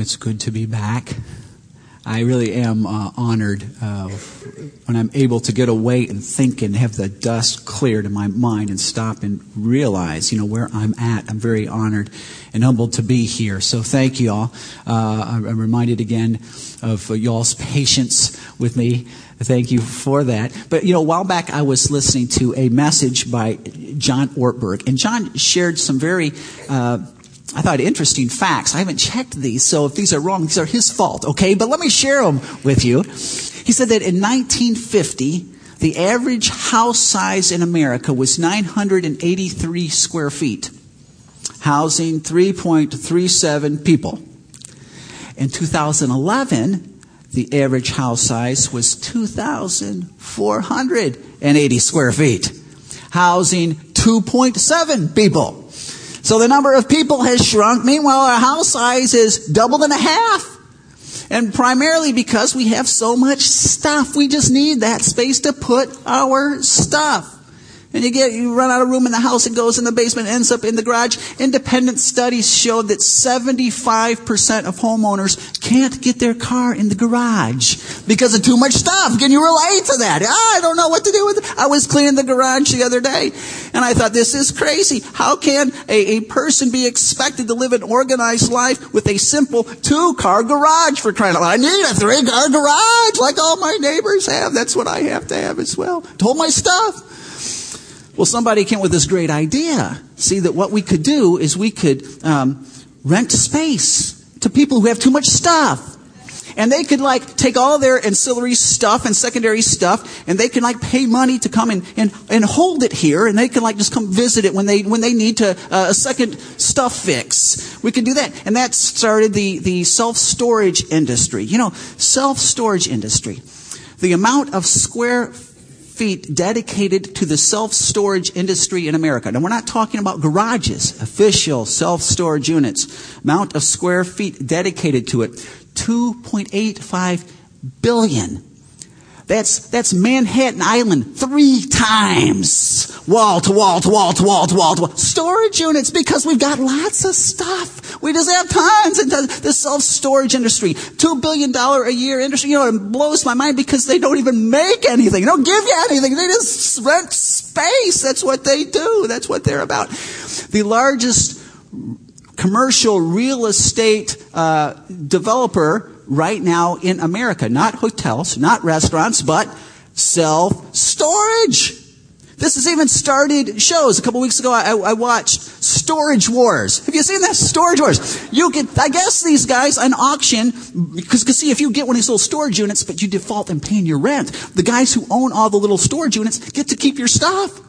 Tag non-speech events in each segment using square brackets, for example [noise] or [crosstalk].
It's good to be back. I really am uh, honored uh, when I'm able to get away and think and have the dust cleared in my mind and stop and realize, you know, where I'm at. I'm very honored and humbled to be here. So thank you all. Uh, I'm reminded again of y'all's patience with me. Thank you for that. But you know, a while back I was listening to a message by John Ortberg, and John shared some very uh, I thought interesting facts. I haven't checked these, so if these are wrong, these are his fault, okay? But let me share them with you. He said that in 1950, the average house size in America was 983 square feet, housing 3.37 people. In 2011, the average house size was 2,480 square feet, housing 2.7 people. So the number of people has shrunk. Meanwhile, our house size is doubled in a half. And primarily because we have so much stuff. We just need that space to put our stuff. And you get, you run out of room in the house, it goes in the basement, ends up in the garage. Independent studies show that 75% of homeowners can't get their car in the garage because of too much stuff. Can you relate to that? I don't know what to do with it. I was cleaning the garage the other day and I thought, this is crazy. How can a, a person be expected to live an organized life with a simple two car garage for crying out loud? I need a three car garage like all my neighbors have. That's what I have to have as well. To hold my stuff. Well, somebody came with this great idea. See, that what we could do is we could um, rent space to people who have too much stuff. And they could like take all their ancillary stuff and secondary stuff and they can like pay money to come and, and, and hold it here and they can like just come visit it when they, when they need to, uh, a second stuff fix. We can do that. And that started the, the self-storage industry. You know, self-storage industry. The amount of square feet dedicated to the self-storage industry in America. Now we're not talking about garages, official self-storage units. Amount of square feet dedicated to it. 2.85 billion that's, that's Manhattan Island three times. Wall to wall to wall to wall to wall to wall. Storage units because we've got lots of stuff. We just have tons. And the self-storage industry, $2 billion a year industry, you know, it blows my mind because they don't even make anything. They don't give you anything. They just rent space. That's what they do. That's what they're about. The largest commercial real estate uh, developer right now in America. Not hotels, not restaurants, but self-storage. This has even started shows. A couple weeks ago, I, I, watched Storage Wars. Have you seen that? Storage Wars. You can, I guess these guys on auction, because, because see, if you get one of these little storage units, but you default in paying your rent, the guys who own all the little storage units get to keep your stuff.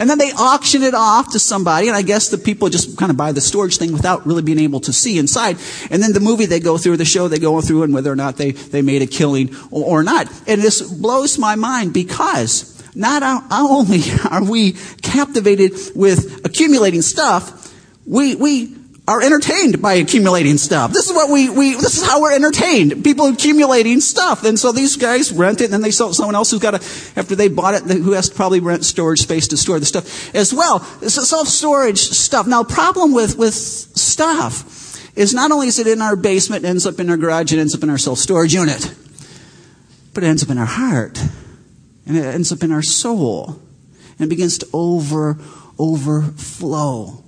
And then they auction it off to somebody, and I guess the people just kind of buy the storage thing without really being able to see inside. And then the movie they go through, the show they go through, and whether or not they, they made a killing or, or not. And this blows my mind because not only [laughs] are we captivated with accumulating stuff, we, we are entertained by accumulating stuff. This is what we, we, this is how we're entertained. People accumulating stuff. And so these guys rent it and then they sell it to someone else who's got to, after they bought it, who has to probably rent storage space to store the stuff as well. It's self-storage stuff. Now, problem with, with stuff is not only is it in our basement, it ends up in our garage, it ends up in our self-storage unit, but it ends up in our heart and it ends up in our soul and it begins to over, overflow.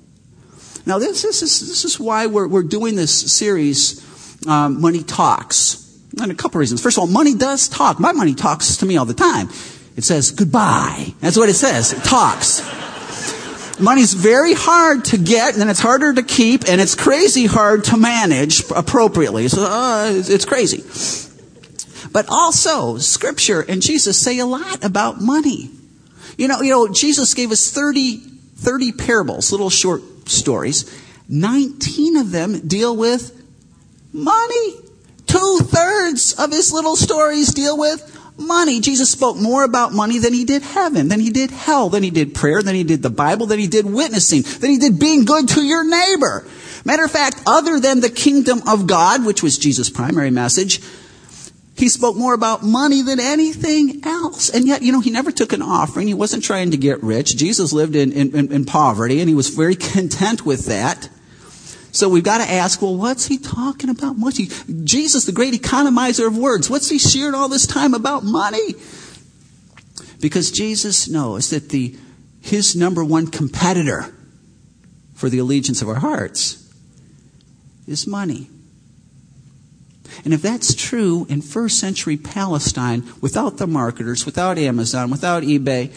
Now, this, this, is, this is why we're, we're doing this series, um, Money Talks. And a couple reasons. First of all, money does talk. My money talks to me all the time. It says goodbye. That's what it says. It talks. Money's very hard to get, and then it's harder to keep, and it's crazy hard to manage appropriately. So uh, it's crazy. But also, Scripture and Jesus say a lot about money. You know, you know, Jesus gave us 30, 30 parables, little short stories. 19 of them deal with money. Two thirds of his little stories deal with money. Jesus spoke more about money than he did heaven, than he did hell, than he did prayer, than he did the Bible, than he did witnessing, than he did being good to your neighbor. Matter of fact, other than the kingdom of God, which was Jesus' primary message, he spoke more about money than anything else. And yet, you know, he never took an offering. He wasn't trying to get rich. Jesus lived in, in, in poverty and he was very [laughs] content with that. So we've got to ask, well, what's he talking about? What's he, Jesus, the great economizer of words, what's he sharing all this time about money? Because Jesus knows that the, his number one competitor for the allegiance of our hearts is money. And if that's true in first century Palestine, without the marketers, without Amazon, without eBay,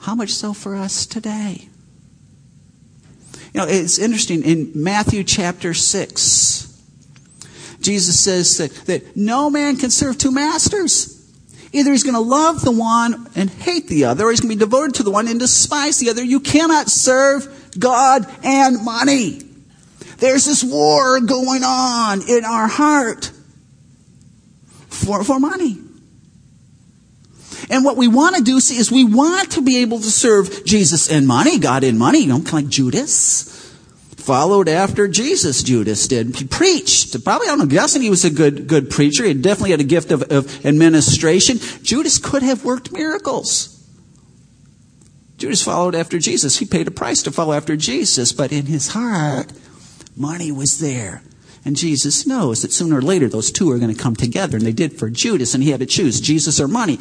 how much so for us today? You know, it's interesting. In Matthew chapter 6, Jesus says that, that no man can serve two masters. Either he's going to love the one and hate the other, or he's going to be devoted to the one and despise the other. You cannot serve God and money. There's this war going on in our heart for, for money. And what we want to do see, is we want to be able to serve Jesus in money, God in money, you know, kind of like Judas. Followed after Jesus, Judas did. He preached. Probably, I'm guessing he was a good, good preacher. He definitely had a gift of, of administration. Judas could have worked miracles. Judas followed after Jesus. He paid a price to follow after Jesus, but in his heart, money was there. And Jesus knows that sooner or later those two are going to come together. And they did for Judas, and he had to choose Jesus or money.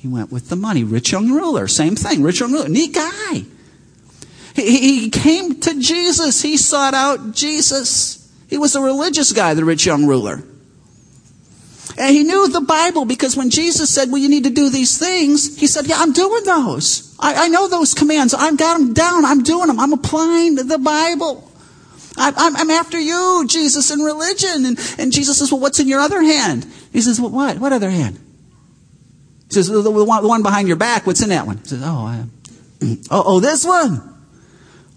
He went with the money. Rich young ruler, same thing. Rich young ruler, neat guy. He, he came to Jesus. He sought out Jesus. He was a religious guy, the rich young ruler. And he knew the Bible because when Jesus said, Well, you need to do these things, he said, Yeah, I'm doing those. I, I know those commands. I've got them down. I'm doing them. I'm applying the Bible. I'm, I'm, after you, Jesus, in religion. And, and Jesus says, Well, what's in your other hand? He says, Well, what? What other hand? He says, The one, the one behind your back, what's in that one? He says, Oh, I, [clears throat] oh, oh, this one.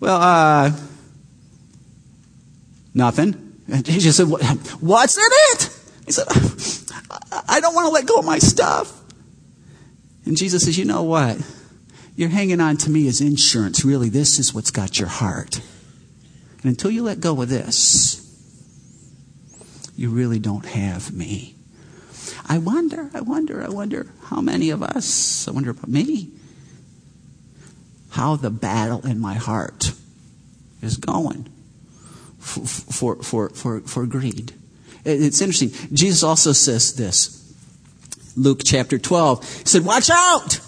Well, uh, nothing. And Jesus said, What's in it? He said, I don't want to let go of my stuff. And Jesus says, You know what? You're hanging on to me as insurance. Really, this is what's got your heart. And until you let go of this, you really don't have me. I wonder, I wonder, I wonder how many of us, I wonder about me, how the battle in my heart is going for, for, for, for, for greed. It's interesting. Jesus also says this. Luke chapter 12. He said, Watch out!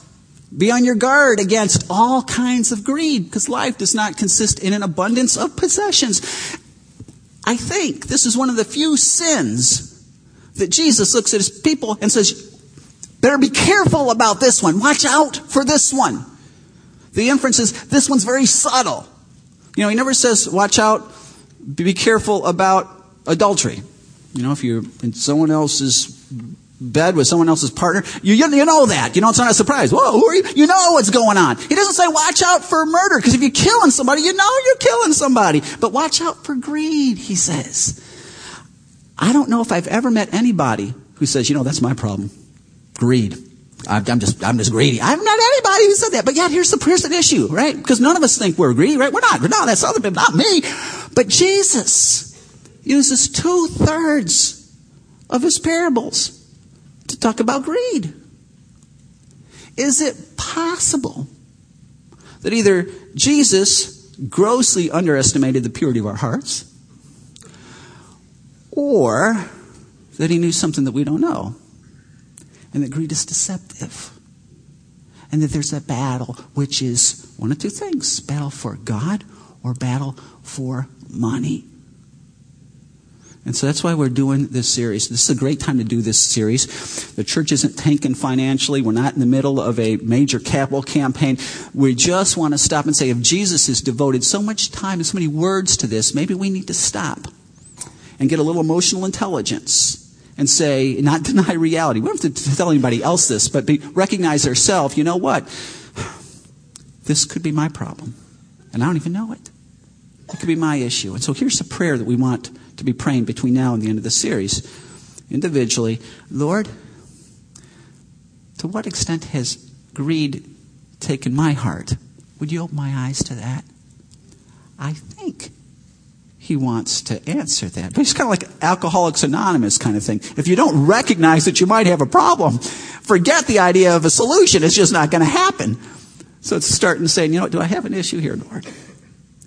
Be on your guard against all kinds of greed, because life does not consist in an abundance of possessions. I think this is one of the few sins that Jesus looks at his people and says, Better be careful about this one. Watch out for this one. The inference is this one's very subtle. You know, he never says, Watch out, be careful about adultery. You know, if you're in someone else's bed with someone else's partner, you, you, you, know that. You know, it's not a surprise. Whoa, who are you? You know what's going on. He doesn't say watch out for murder, because if you're killing somebody, you know you're killing somebody. But watch out for greed, he says. I don't know if I've ever met anybody who says, you know, that's my problem. Greed. I'm just, I'm just greedy. I haven't anybody who said that. But yet, here's the, here's the issue, right? Because none of us think we're greedy, right? We're not. No, that's other people, not me. But Jesus uses two thirds of his parables to talk about greed. Is it possible that either Jesus grossly underestimated the purity of our hearts, or that he knew something that we don't know, and that greed is deceptive? And that there's a battle, which is one of two things battle for God or battle for money. And so that's why we're doing this series. This is a great time to do this series. The church isn't tanking financially. We're not in the middle of a major capital campaign. We just want to stop and say if Jesus has devoted so much time and so many words to this, maybe we need to stop and get a little emotional intelligence and say, not [laughs] deny reality. We don't have to tell anybody else this, but be, recognize ourselves, you know what? [sighs] This could be my problem. And I don't even know it. It could be my issue. And so here's a prayer that we want to be praying between now and the end of the series. Individually, Lord, to what extent has greed taken my heart? Would you open my eyes to that? I think he wants to answer that. But it's kind of like Alcoholics Anonymous kind of thing. If you don't recognize that you might have a problem, forget the idea of a solution. It's just not going to happen. So it's starting to say, you know do I have an issue here, Lord?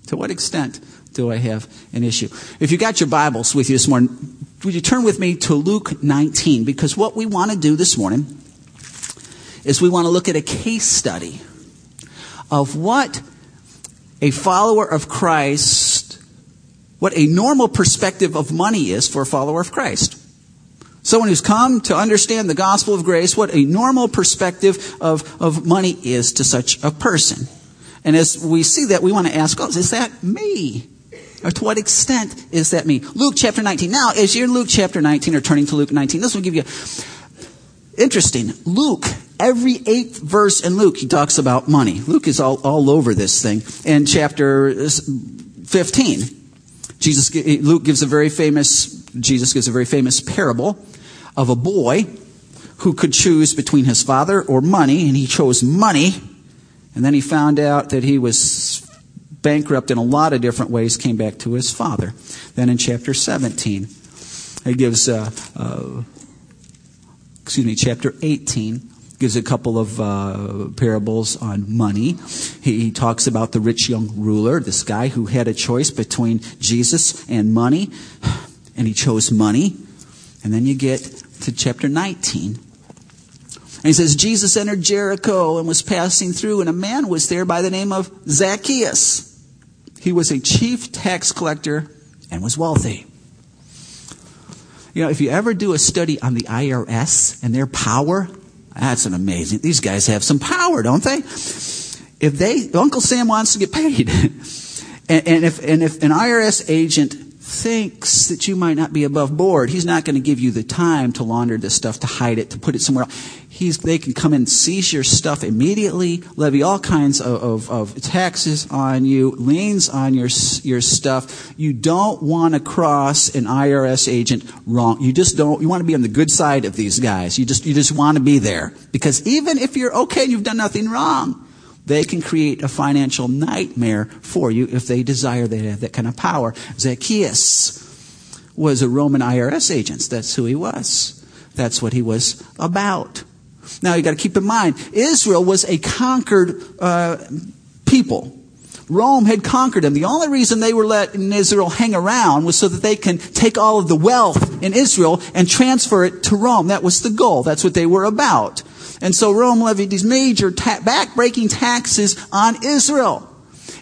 To what extent do I have an issue? If you got your Bibles with you this morning, would you turn with me to Luke 19? Because what we want to do this morning is we want to look at a case study of what a follower of Christ, what a normal perspective of money is for a follower of Christ. Someone who's come to understand the gospel of grace, what a normal perspective of, of money is to such a person. And as we see that, we want to ask, oh, is that me? Or to what extent is that me? Luke chapter 19. Now, as you're in Luke chapter 19 or turning to Luke 19, this will give you interesting. Luke, every eighth verse in Luke, he talks about money. Luke is all, all over this thing. In chapter 15, Jesus, eh, Luke gives a very famous, Jesus gives a very famous parable of a boy who could choose between his father or money, and he chose money. And then he found out that he was bankrupt in a lot of different ways, came back to his father. Then in chapter 17, he gives, uh, uh, excuse me, chapter 18 gives a couple of uh, parables on money. He, he, talks about the rich young ruler, this guy who had a choice between Jesus and money, and he chose money. And then you get to chapter 19. And he says, Jesus entered Jericho and was passing through, and a man was there by the name of Zacchaeus. He was a chief tax collector and was wealthy. You know, if you ever do a study on the IRS and their power, that's an amazing. These guys have some power, don't they? If they, Uncle Sam wants to get paid, [laughs] and, and if and if an IRS agent thinks that you might not be above board, he's not going to give you the time to launder this stuff, to hide it, to put it somewhere else. He's, they can come and seize your stuff immediately, levy all kinds of, of, of taxes on you, liens on your, your stuff. You don't want to cross an IRS agent wrong. You just don't, you want to be on the good side of these guys. You just, you just want to be there. Because even if you're okay and you've done nothing wrong, they can create a financial nightmare for you if they desire they have that kind of power. Zacchaeus was a Roman IRS agent. That's who he was. That's what he was about. Now you got to keep in mind, Israel was a conquered uh, people. Rome had conquered them. The only reason they were letting Israel hang around was so that they can take all of the wealth in Israel and transfer it to Rome. That was the goal. That's what they were about. And so Rome levied these major ta- back-breaking taxes on Israel.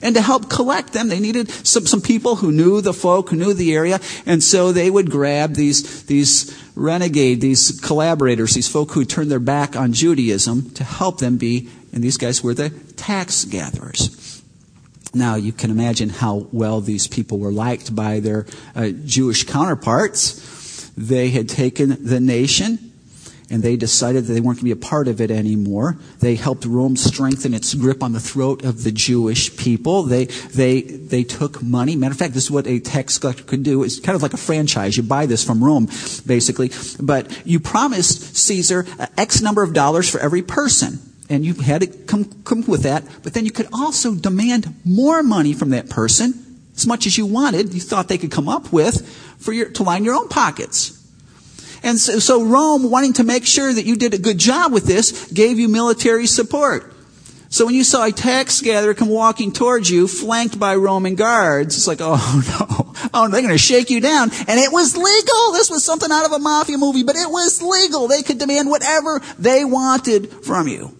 And to help collect them, they needed some, some people who knew the folk, who knew the area. And so they would grab these, these renegade, these collaborators, these folk who turned their back on Judaism to help them be, and these guys were the tax gatherers. Now, you can imagine how well these people were liked by their uh, Jewish counterparts. They had taken the nation and they decided that they weren't going to be a part of it anymore. They helped Rome strengthen its grip on the throat of the Jewish people. They, they, they took money. Matter of fact, this is what a tax collector could do. It's kind of like a franchise. You buy this from Rome, basically. But you promised Caesar uh, X number of dollars for every person. And you had to come, come with that. But then you could also demand more money from that person, as much as you wanted, you thought they could come up with, for your, to line your own pockets. And so, so Rome, wanting to make sure that you did a good job with this, gave you military support. So when you saw a tax gatherer come walking towards you, flanked by Roman guards, it's like, [laughs] oh no, oh, they're going to shake you down. And it was legal. This was something out of a mafia movie, but it was legal. They could demand whatever they wanted from you.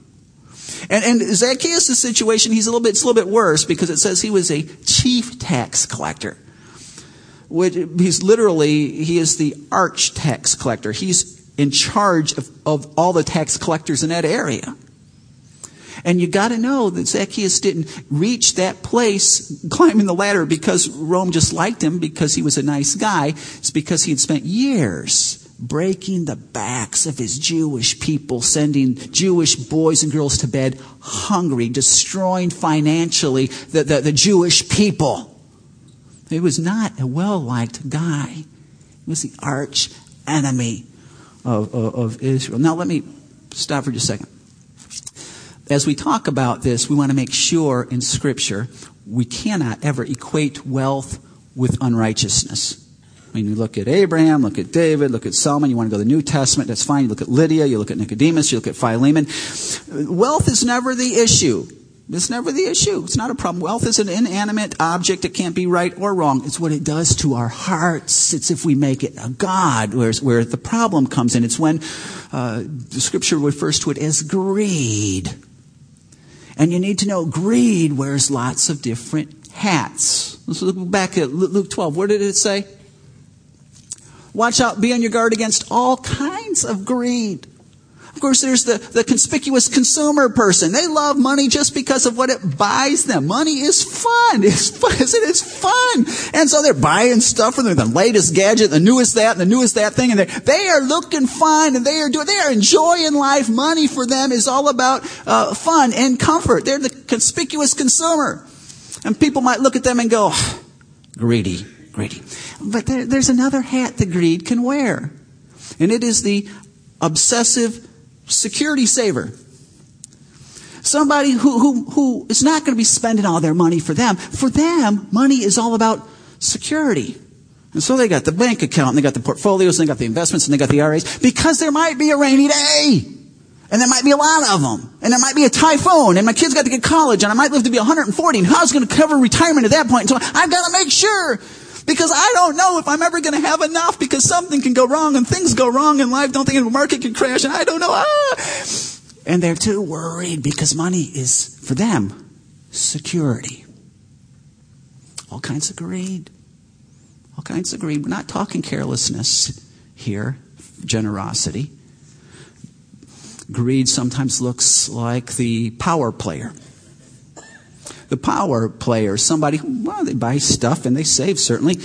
And, and Zacchaeus' situation, he's a little bit, it's a little bit worse because it says he was a chief tax collector which he's literally, he is the arch tax collector. He's in charge of, of all the tax collectors in that area. And you got to know that Zacchaeus didn't reach that place climbing the ladder because Rome just liked him because he was a nice guy. It's because he had spent years breaking the backs of his Jewish people, sending Jewish boys and girls to bed hungry, destroying financially the, the, the Jewish people. He was not a well liked guy. He was the arch enemy of, of, of, Israel. Now, let me stop for just a second. As we talk about this, we want to make sure in Scripture we cannot ever equate wealth with unrighteousness. I mean, you look at Abraham, look at David, look at Solomon, you want to go to the New Testament, that's fine. You look at Lydia, you look at Nicodemus, you look at Philemon. Wealth is never the issue. It's never the issue. It's not a problem. Wealth is an inanimate object. It can't be right or wrong. It's what it does to our hearts. It's if we make it a God, where, where the problem comes in. It's when uh, the scripture refers to it as greed. And you need to know greed wears lots of different hats. Let's look back at Luke 12. What did it say? Watch out, be on your guard against all kinds of greed. Of course, there's the, the conspicuous consumer person. They love money just because of what it buys them. Money is fun. [laughs] It's fun. It's fun. And so they're buying stuff for them, the latest gadget, the newest that, the newest that thing, and they they are looking fine, and they are doing, they are enjoying life. Money for them is all about uh, fun and comfort. They're the conspicuous consumer. And people might look at them and go, greedy, greedy. But there, there's another hat that greed can wear. And it is the obsessive security saver. Somebody who, who, who is not going to be spending all their money for them. For them, money is all about security. And so they got the bank account, and they got the portfolios, and they got the investments, and they got the IRAs, because there might be a rainy day. And there might be a lot of them. And there might be a typhoon. And my kids got to get college. And I might live to be 140. And how's going to cover retirement at that point? So I've got to make sure. Because I don't know if I'm ever going to have enough because something can go wrong and things go wrong in life. Don't think the market can crash and I don't know. Ah. And they're too worried because money is, for them, security. All kinds of greed. All kinds of greed. We're not talking carelessness here, generosity. Greed sometimes looks like the power player. The power player, somebody who, well, they buy stuff and they save certainly,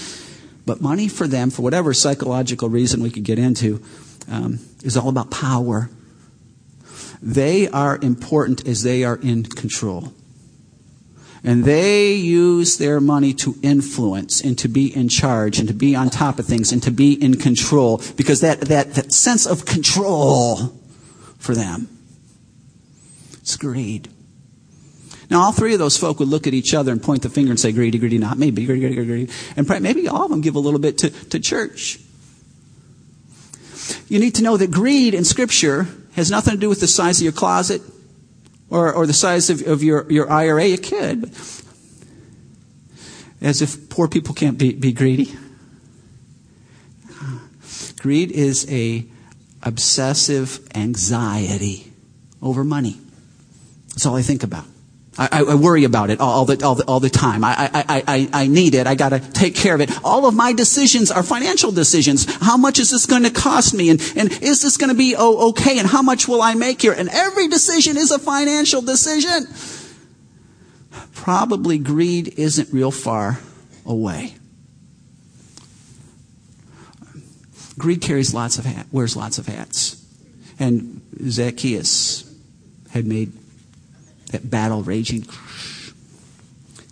but money for them, for whatever psychological reason we could get into, um, is all about power. They are important as they are in control. And they use their money to influence and to be in charge and to be on top of things and to be in control because that, that, that sense of control for them. It's greed. Now, all three of those folk would look at each other and point the finger and say, greedy, greedy, not me, greedy, greedy, greedy. And maybe all of them give a little bit to, to church. You need to know that greed in Scripture has nothing to do with the size of your closet or, or the size of, of your, your IRA. It could. As if poor people can't be, be greedy. Greed is a obsessive anxiety over money. That's all I think about. I, I, worry about it all the, all the, all the time. I, I, I, I need it. I got to take care of it. All of my decisions are financial decisions. How much is this going to cost me? And, and is this going to be oh, okay? And how much will I make here? And every decision is a financial decision. Probably greed isn't real far away. Greed carries lots of hat, wears lots of hats. And Zacchaeus had made that battle raging.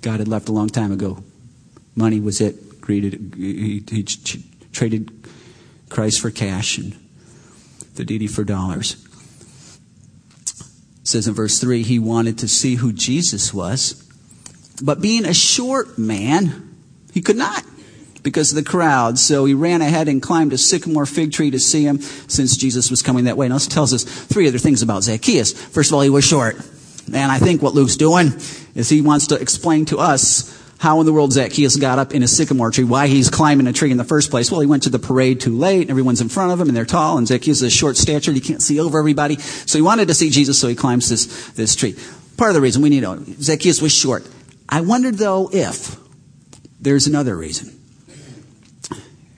God had left a long time ago. Money was it. Greed, he, he traded Christ for cash and the deity for dollars. It says in verse 3 he wanted to see who Jesus was, but being a short man, he could not because of the crowd. So he ran ahead and climbed a sycamore fig tree to see him since Jesus was coming that way. Now, this tells us three other things about Zacchaeus. First of all, he was short. And I think what Luke's doing is he wants to explain to us how in the world Zacchaeus got up in a sycamore tree, why he's climbing a tree in the first place. Well, he went to the parade too late, and everyone's in front of him, and they're tall, and Zacchaeus is a short statured, he can't see over everybody. So he wanted to see Jesus, so he climbs this, this tree. Part of the reason we need to know, Zacchaeus was short. I wonder though if there's another reason.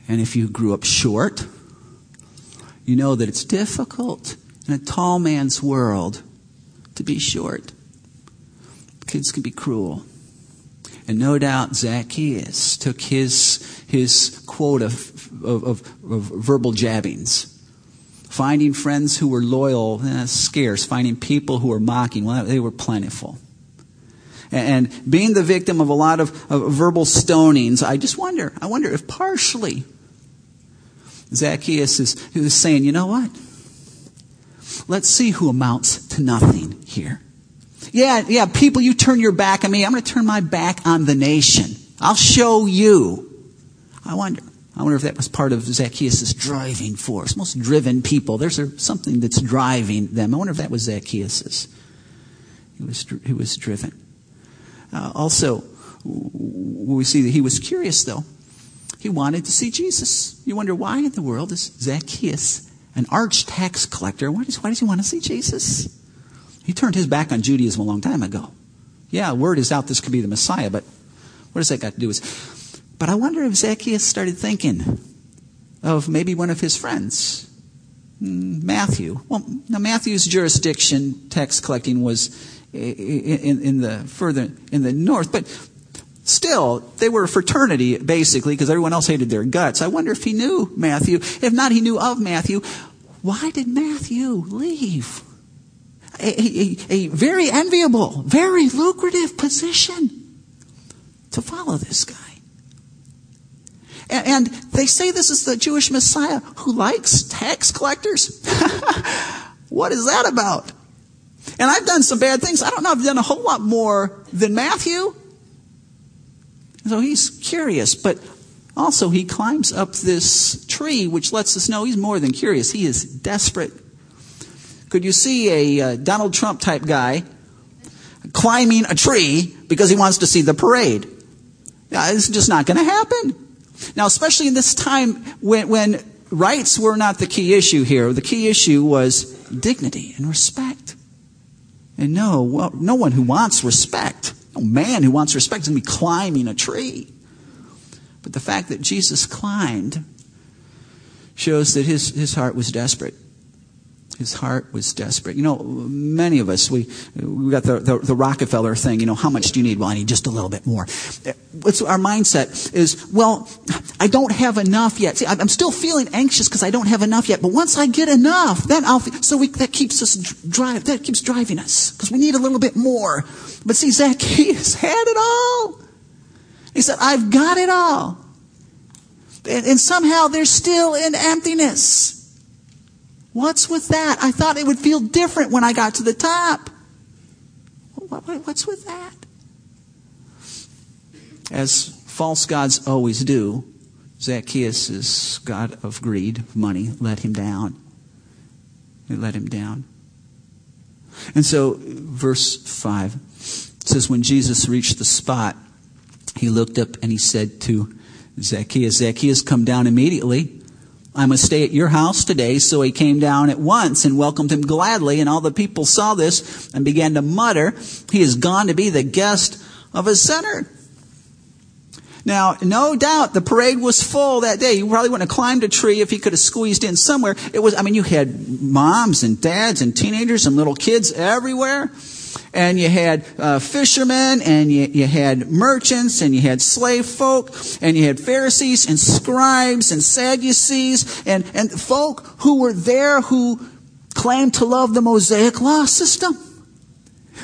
And if you grew up short, you know that it's difficult in a tall man's world to be short. Kids can be cruel. And no doubt Zacchaeus took his, his quota of, of, of, verbal jabbings. Finding friends who were loyal, eh, scarce. Finding people who were mocking, well, they were plentiful. And, and being the victim of a lot of, of verbal stonings, I just wonder, I wonder if partially Zacchaeus is, is saying, you know what? Let's see who amounts to nothing here. Yeah, yeah, people, you turn your back on me. I'm going to turn my back on the nation. I'll show you. I wonder. I wonder if that was part of Zacchaeus' driving force. Most driven people, there's something that's driving them. I wonder if that was Zacchaeus'. He was, he was driven. Uh, also, we see that he was curious, though. He wanted to see Jesus. You wonder why in the world is Zacchaeus, an arch tax collector, why does, why does he want to see Jesus? He turned his back on Judaism a long time ago. Yeah, word is out this could be the Messiah, but what does that got to do with? But I wonder if Zacchaeus started thinking of maybe one of his friends, hmm, Matthew. Well, now Matthew's jurisdiction, tax collecting, was in, in the further in the north, but Still, they were a fraternity, basically, because everyone else hated their guts. I wonder if he knew Matthew. If not, he knew of Matthew. Why did Matthew leave? A, a, a very enviable, very lucrative position to follow this guy. And, and they say this is the Jewish Messiah who likes tax collectors. [laughs] what is that about? And I've done some bad things. I don't know I've done a whole lot more than Matthew. So he's curious, but also he climbs up this tree, which lets us know he's more than curious. He is desperate. Could you see a uh, Donald Trump type guy climbing a tree because he wants to see the parade? Yeah, it's just not going to happen. Now, especially in this time when, when rights were not the key issue here, the key issue was dignity and respect. And no, well, no one who wants respect no man who wants respect is going to be climbing a tree. But the fact that Jesus climbed shows that his, his heart was desperate. His heart was desperate. You know, many of us, we, we got the, the, the, Rockefeller thing, you know, how much do you need? Well, I need just a little bit more. What's our mindset is, well, I don't have enough yet. See, I'm still feeling anxious because I don't have enough yet. But once I get enough, then I'll, so we, that keeps us drive, that keeps driving us because we need a little bit more. But see, Zacchaeus [laughs] had it all. He said, I've got it all. And, and somehow they're still in emptiness. What's with that? I thought it would feel different when I got to the top. What's with that? As false gods always do, Zacchaeus' is God of greed, money, let him down. It let him down. And so, verse 5 says, When Jesus reached the spot, he looked up and he said to Zacchaeus, Zacchaeus, come down immediately. I must stay at your house today. So he came down at once and welcomed him gladly. And all the people saw this and began to mutter, He is gone to be the guest of a sinner. Now, no doubt the parade was full that day. You probably wouldn't have climbed a tree if he could have squeezed in somewhere. It was, I mean, you had moms and dads and teenagers and little kids everywhere and you had uh, fishermen, and you, you had merchants, and you had slave folk, and you had Pharisees and scribes and Sadducees, and, and folk who were there who claimed to love the Mosaic law system.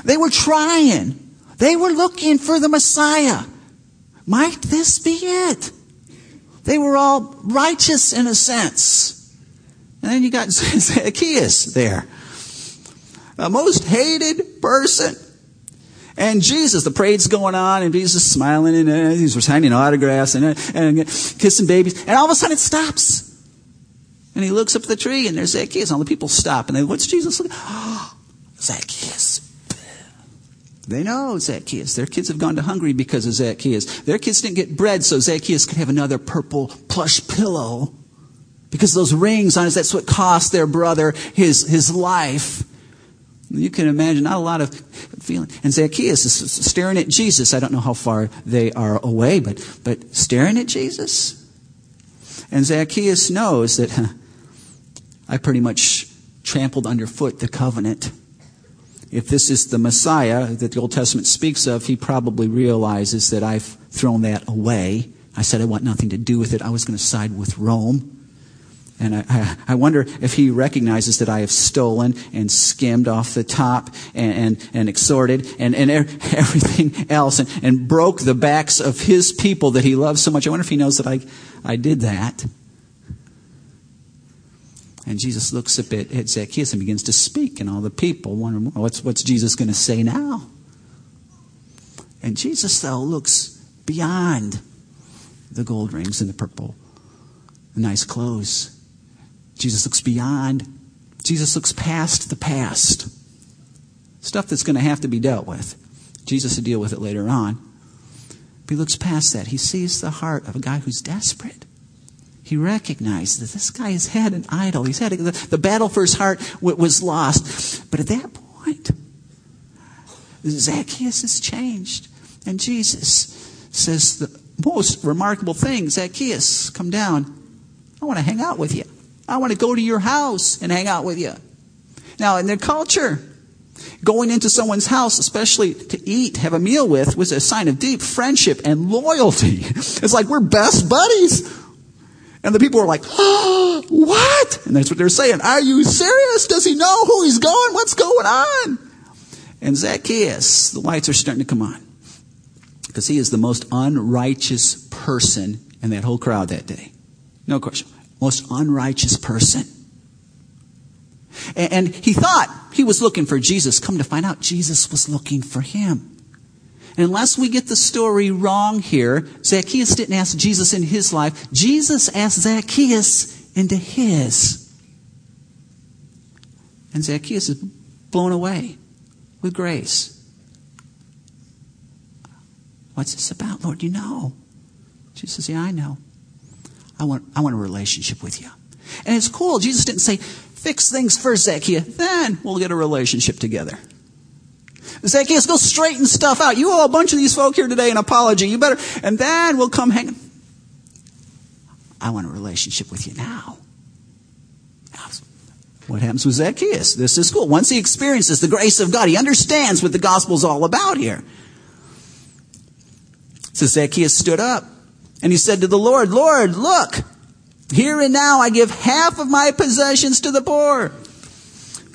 They were trying. They were looking for the Messiah. Might this be it? They were all righteous in a sense. And then you got [laughs] Zacchaeus there a most hated person. And Jesus, the parade's going on, and Jesus smiling, and uh, he's signing autographs and, uh, and uh, kissing babies, and all of a sudden it stops. And he looks up at the tree, and there's Zacchaeus, and all the people stop, and they, what's Jesus looking? Oh, [gasps] Zacchaeus. They know Zacchaeus. Their kids have gone to Hungary because of Zacchaeus. Their kids didn't get bread so Zacchaeus could have another purple plush pillow. Because those rings on his, that's what cost their brother his, his life. You can imagine not a lot of feeling. And Zacchaeus is staring at Jesus. I don't know how far they are away, but, but staring at Jesus. And Zacchaeus knows that huh, I pretty much trampled underfoot the covenant. If this is the Messiah that the Old Testament speaks of, he probably realizes that I've thrown that away. I said I want nothing to do with it. I was going to side with Rome. And I, I, wonder if he recognizes that I have stolen and skimmed off the top and, and, and extorted and, and er, [laughs] everything else and, and broke the backs of his people that he loves so much. I wonder if he knows that I, I did that. And Jesus looks up at, at Zacchaeus and begins to speak, and all the people wonder, what's, what's Jesus going to say now? And Jesus, though, looks beyond the gold rings and the purple, the nice clothes Jesus looks beyond. Jesus looks past the past. stuff that's going to have to be dealt with. Jesus will deal with it later on. But he looks past that. He sees the heart of a guy who's desperate. He recognizes that this guy has had an idol. He's had a, the, the battle for his heart was lost. But at that point, Zacchaeus has changed. And Jesus says the most remarkable thing Zacchaeus, come down. I want to hang out with you. I want to go to your house and hang out with you. Now, in their culture, going into someone's house, especially to eat, have a meal with, was a sign of deep friendship and loyalty. [laughs] It's like we're best buddies. And the people were like, oh, [gasps] what? And that's what they're saying. Are you serious? Does he know who he's going? What's going on? And Zacchaeus, the lights are starting to come on. Because he is the most unrighteous person in that whole crowd that day. No question. Most unrighteous person. And he thought he was looking for Jesus. Come to find out, Jesus was looking for him. And unless we get the story wrong here, Zacchaeus didn't ask Jesus in his life. Jesus asked Zacchaeus into his. And Zacchaeus is blown away with grace. What's this about, Lord? You know. Jesus says, Yeah, I know. I want, I want a relationship with you. And it's cool. Jesus didn't say, Fix things first, Zacchaeus, then we'll get a relationship together. Zacchaeus, go straighten stuff out. You owe a bunch of these folk here today an apology. You better, and then we'll come hang. I want a relationship with you now. What happens with Zacchaeus? This is cool. Once he experiences the grace of God, he understands what the gospel is all about here. So Zacchaeus stood up and he said to the Lord, Lord, look, here and now I give half of my possessions to the poor.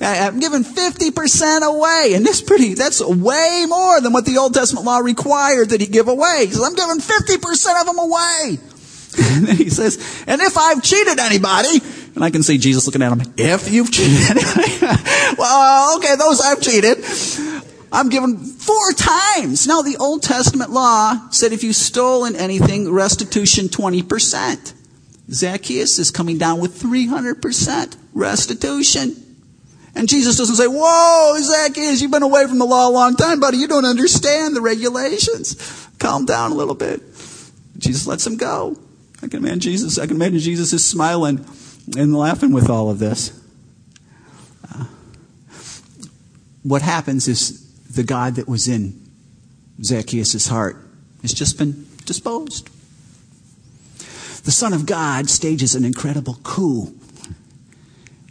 I'm giving 50% away. And that's pretty, that's way more than what the Old Testament law required that he give away. He says, I'm giving 50% of them away. [laughs] And then he says, and if I've cheated anybody, and I can see Jesus looking at him, if you've cheated anybody, [laughs] well, okay, those I've cheated. I'm given four times. Now, the Old Testament law said if you stolen anything, restitution 20%. Zacchaeus is coming down with 300% restitution. And Jesus doesn't say, Whoa, Zacchaeus, you've been away from the law a long time, buddy. You don't understand the regulations. Calm down a little bit. Jesus lets him go. I can imagine Jesus, I can imagine Jesus is smiling and laughing with all of this. Uh, what happens is the God that was in Zacchaeus' heart has just been disposed. The Son of God stages an incredible coup.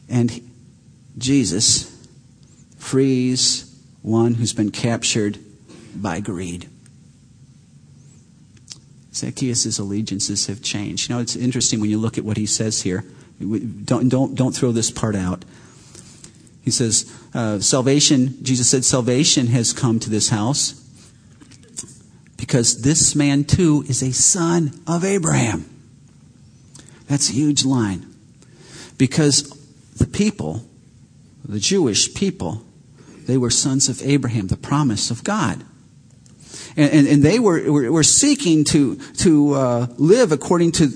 And Jesus frees one who's been captured by greed. Zacchaeus' allegiances have changed. You know, it's interesting when you look at what he says here. Don't, don't, don't throw this part out. He says, uh, salvation, Jesus said, salvation has come to this house because this man too is a son of Abraham. That's a huge line. Because the people the Jewish people, they were sons of Abraham, the promise of God. And, and, and they were, were, were, seeking to, to uh, live according to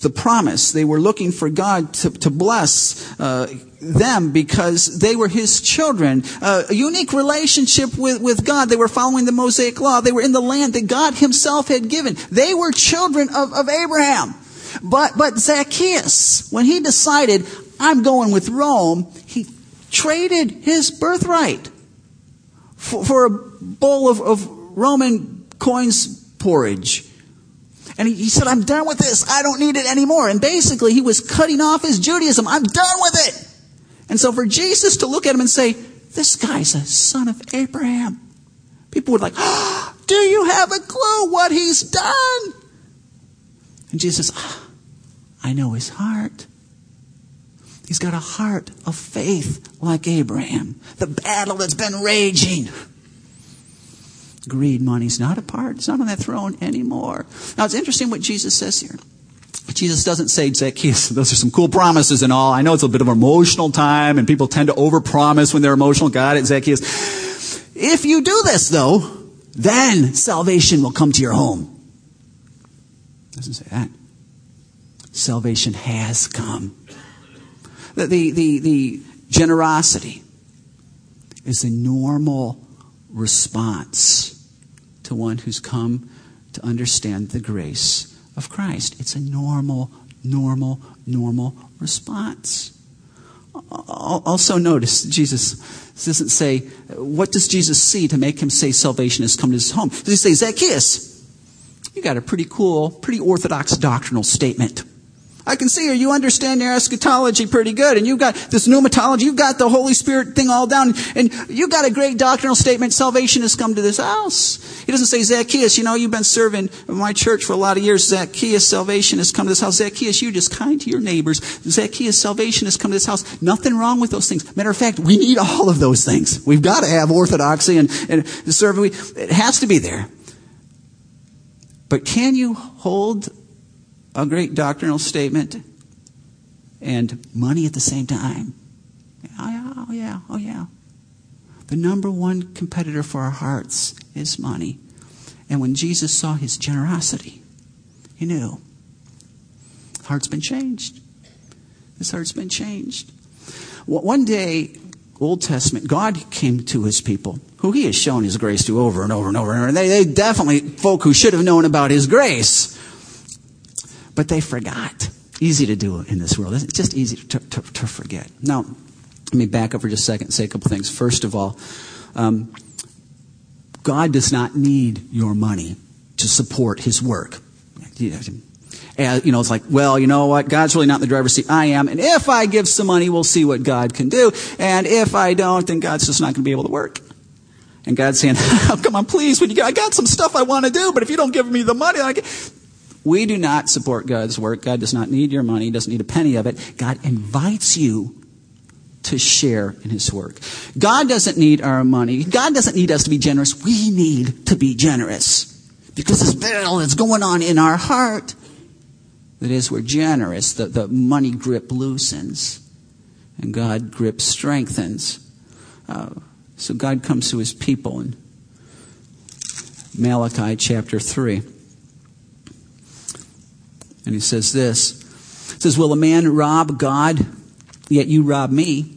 the promise. They were looking for God to, to bless uh, them because they were His children. Uh, a unique relationship with, with God. They were following the Mosaic Law. They were in the land that God Himself had given. They were children of, of Abraham. But, but Zacchaeus, when he decided, I'm going with Rome, he traded his birthright for, for a bowl of, of, Roman coins porridge. And he, he said, I'm done with this. I don't need it anymore. And basically, he was cutting off his Judaism. I'm done with it. And so for Jesus to look at him and say, this guy's a son of Abraham, people would like, oh, [gasps] do you have a clue what he's done? And Jesus oh, I know his heart. He's got a heart of faith like Abraham. The battle that's been raging. Greed, money's not a part. It's not on that throne anymore. Now it's interesting what Jesus says here. Jesus doesn't say, Zacchaeus, [laughs] those are some cool promises and all. I know it's a bit of an emotional time and people tend to overpromise when they're emotional. God, it, Zacchaeus. If you do this though, then salvation will come to your home. Doesn't say that. Salvation has come the, the, the, the generosity is a normal response to one who's come to understand the grace of Christ. It's a normal, normal, normal response. Also, notice Jesus doesn't say, What does Jesus see to make him say salvation has come to his home? Does he say, Zacchaeus, you got a pretty cool, pretty orthodox doctrinal statement. I can see you. You understand your eschatology pretty good. And you've got this pneumatology. You've got the Holy Spirit thing all down. And you've got a great doctrinal statement. Salvation has come to this house. He doesn't say, Zacchaeus, you know, you've been serving my church for a lot of years. Zacchaeus, salvation has come to this house. Zacchaeus, you're just kind to your neighbors. Zacchaeus, salvation has come to this house. Nothing wrong with those things. Matter of fact, we need all of those things. We've got to have orthodoxy and, and serving. It has to be there. But can you hold a great doctrinal statement and money at the same time. Oh, yeah, oh, yeah, oh, yeah. The number one competitor for our hearts is money. And when Jesus saw his generosity, he knew heart's been changed. His heart's been changed. One day, Old Testament, God came to his people, who he has shown his grace to over and over and over. And they, they definitely folk who should have known about his grace but they forgot. Easy to do in this world. It's just easy to, to, to forget. Now, let me back up for just a second and say a couple things. First of all, um, God does not need your money to support his work. And, you know, it's like, well, you know what? God's really not in the driver's seat. I am. And if I give some money, we'll see what God can do. And if I don't, then God's just not going to be able to work. And God's saying, oh, [laughs] come on, please, when you I got some stuff I want to do, but if you don't give me the money, I get, we do not support God's work. God does not need your money, He doesn't need a penny of it. God invites you to share in His work. God doesn't need our money. God doesn't need us to be generous. We need to be generous because this battle that's going on in our heart. That is, we're generous. The, the money grip loosens and God grip strengthens. Uh, so God comes to His people in Malachi chapter 3. And he says this. He says, Will a man rob God, yet you rob me?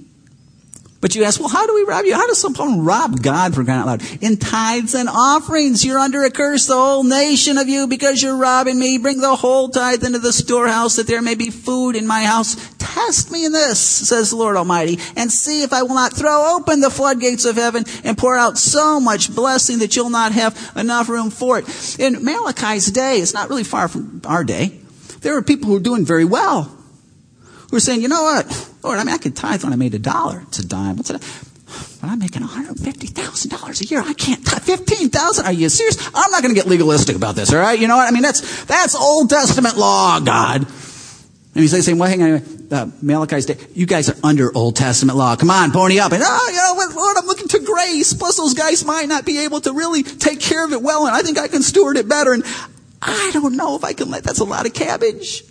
But you ask, well, how do we rob you? How does someone rob God for crying out loud? In tithes and offerings, you're under a curse, the whole nation of you, because you're robbing me. Bring the whole tithe into the storehouse that there may be food in my house. Test me in this, says the Lord Almighty, and see if I will not throw open the floodgates of heaven and pour out so much blessing that you'll not have enough room for it. In Malachi's day, it's not really far from our day. There are people who are doing very well, who are saying, you know what, Lord, I mean, I could tithe when I made a dollar. It's a dime. What's it? But I'm making $150,000 a year. I can't tithe 15000 Are you serious? I'm not going to get legalistic about this, all right? You know what? I mean, that's, that's Old Testament law, God. And he's saying, well, hang on, uh, Malachi's day. You guys are under Old Testament law. Come on, pony up. And, oh, you know what, Lord, I'm looking to grace. Plus, those guys might not be able to really take care of it well, and I think I can steward it better. And I don't know if I can let, that's a lot of cabbage.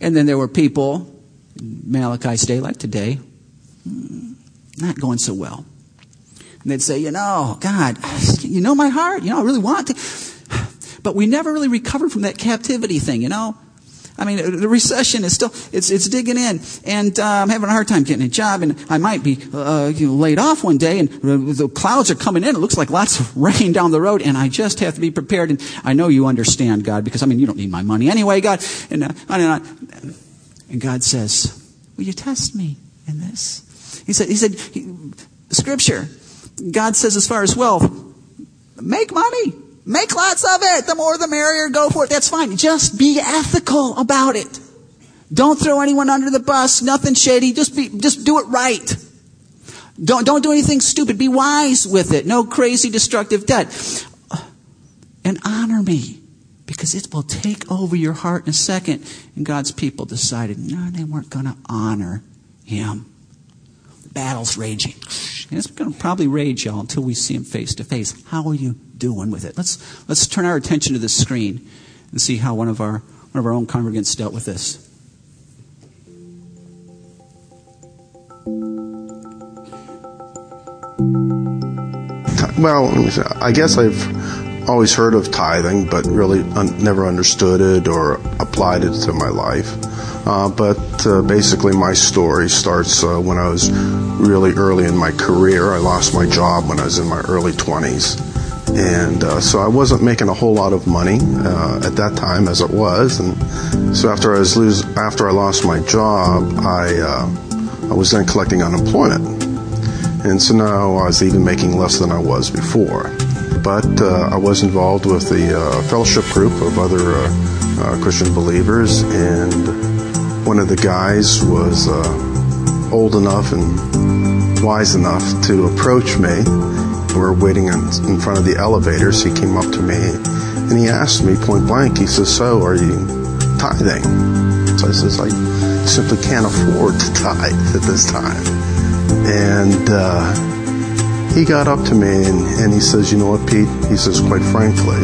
And then there were people, Malachi's day like today, hmm, not going so well. And they'd say, you know, God, you know my heart. You know, I really want to. But we never really recovered from that captivity thing, you know? I mean, the recession is still, it's, it's digging in. And uh, I'm having a hard time getting a job, and I might be uh, you know, laid off one day, and the clouds are coming in. It looks like lots of [laughs] rain down the road, and I just have to be prepared. And I know you understand, God, because, I mean, you don't need my money anyway, God. And, uh, and, and God says, Will you test me in this? He said, he said he, Scripture, God says, as far as wealth, make money. Make lots of it. The more the merrier. Go for it. That's fine. Just be ethical about it. Don't throw anyone under the bus. Nothing shady. Just be, just do it right. Don't, don't do anything stupid. Be wise with it. No crazy destructive debt. And honor me because it will take over your heart in a second. And God's people decided, no, they weren't going to honor him. Battle's raging. And it's going to probably rage, y'all, until we see him face to face. How are you doing with it? Let's, let's turn our attention to the screen and see how one of our, one of our own congregants dealt with this. Well, I guess I've always heard of tithing, but really un- never understood it or applied it to my life. Uh, but uh, basically, my story starts uh, when I was really early in my career. I lost my job when I was in my early 20s. And uh, so I wasn't making a whole lot of money uh, at that time, as it was. And so after I was lose, after I lost my job, I uh, I was then collecting unemployment, and so now I was even making less than I was before but I was involved with the fellowship group of other Christian believers, and one of the guys was old enough and wise enough to approach me. We were waiting in, in front of the elevators. He came up to me and he asked me point blank, he says, So, are you tithing? So I says, I simply can't afford to tithe at this time. And uh, he got up to me and, and he says, You know what, Pete? He says, Quite frankly,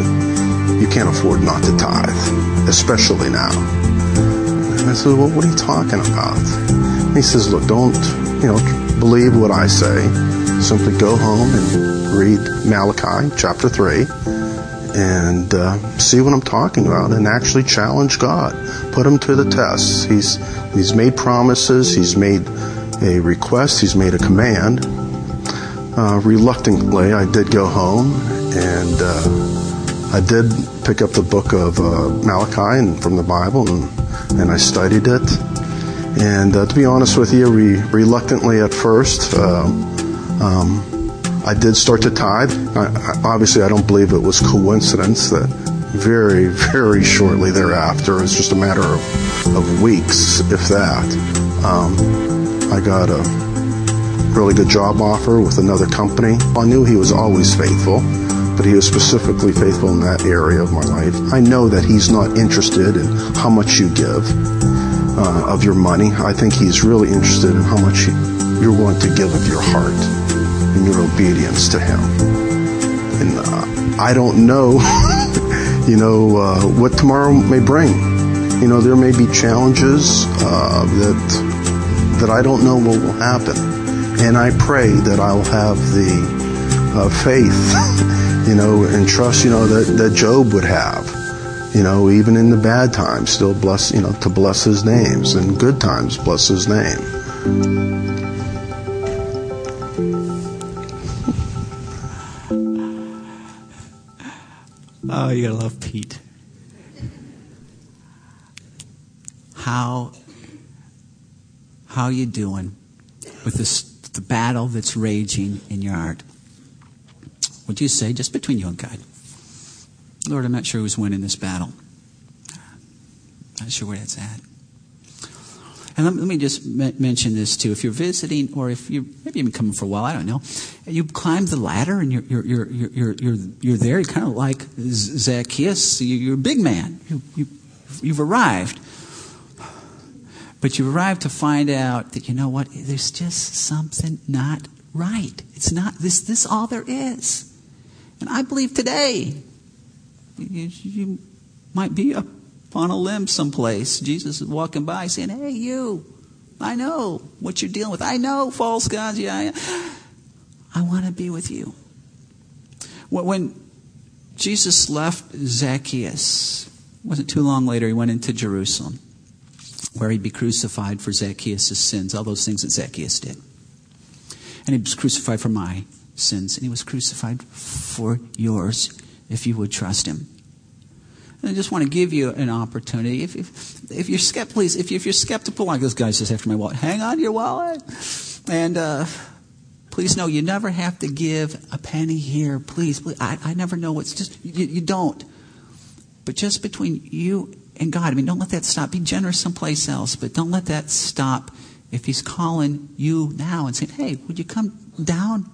you can't afford not to tithe, especially now. I said, Well, what are you talking about? And he says, Look, don't, you know, believe what I say. Simply go home and read Malachi chapter 3 and uh, see what I'm talking about and actually challenge God. Put him to the test. He's, he's made promises, he's made a request, he's made a command uh, reluctantly, I did go home and uh, I did pick up the book of uh, Malachi and from the Bible and, and I studied it. And uh, to be honest with you, re- reluctantly at first, um, um, I did start to tithe. I, I, obviously, I don't believe it was coincidence that very, [laughs] very shortly thereafter, it's just a matter of, of weeks, if that, um, I got a really good job offer with another company. I knew he was always faithful, but he was specifically faithful in that area of my life. I know that he's not interested in how much you give uh, of your money. I think he's really interested in how much you're willing to give of your heart and your obedience to him. And uh, I don't know, [laughs] you know, uh, what tomorrow may bring. You know, there may be challenges uh, that that I don't know what will happen. And I pray that I'll have the uh, faith, [laughs] you know, and trust, you know, that, that Job would have. You know, even in the bad times, still bless, you know, to bless his names. And good times, bless his name. Oh, you gotta love Pete. How how you doing with this the battle that's raging in your heart. Would you say, just between you and God, Lord, I'm not sure who's winning this battle. Not sure where that's at. And let, me just mention this too. If you're visiting, or if you're maybe been coming for a while, I don't know. You climb the ladder and you're you're you're you're you're, you're there. You're kind of like Zacchaeus. You're a big man. You, you, you've arrived. But you arrive to find out that, you know what, there's just something not right. It's not this, this all there is. And I believe today, you, might be up on a limb someplace. Jesus is walking by saying, Hey, you, I know what you're dealing with. I know false gods. Yeah, I, I want to be with you. When Jesus left Zacchaeus, wasn't too long later, he went into Jerusalem where he'd be crucified for Zacchaeus' sins, all those things that Zacchaeus did. And he was crucified for my sins, and he was crucified for yours if you would trust him. And I just want to give you an opportunity. If, if, if you're skeptical, please, if, if, you're skeptical, like this guy says after my wallet, hang on to your wallet. And uh, please know you never have to give a penny here. Please, please I, I never know what's just, you, you don't. But just between you and God. I mean, don't let that stop. Be generous someplace else, but don't let that stop if He's calling you now and saying, hey, would you come down?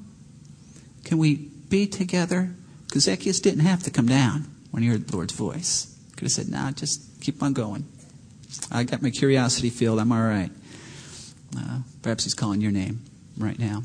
Can we be together? Because Zacchaeus didn't have to come down when he heard the Lord's voice. Could have said, nah, just keep on going. I got my curiosity filled. I'm all right. Uh, perhaps He's calling your name right now.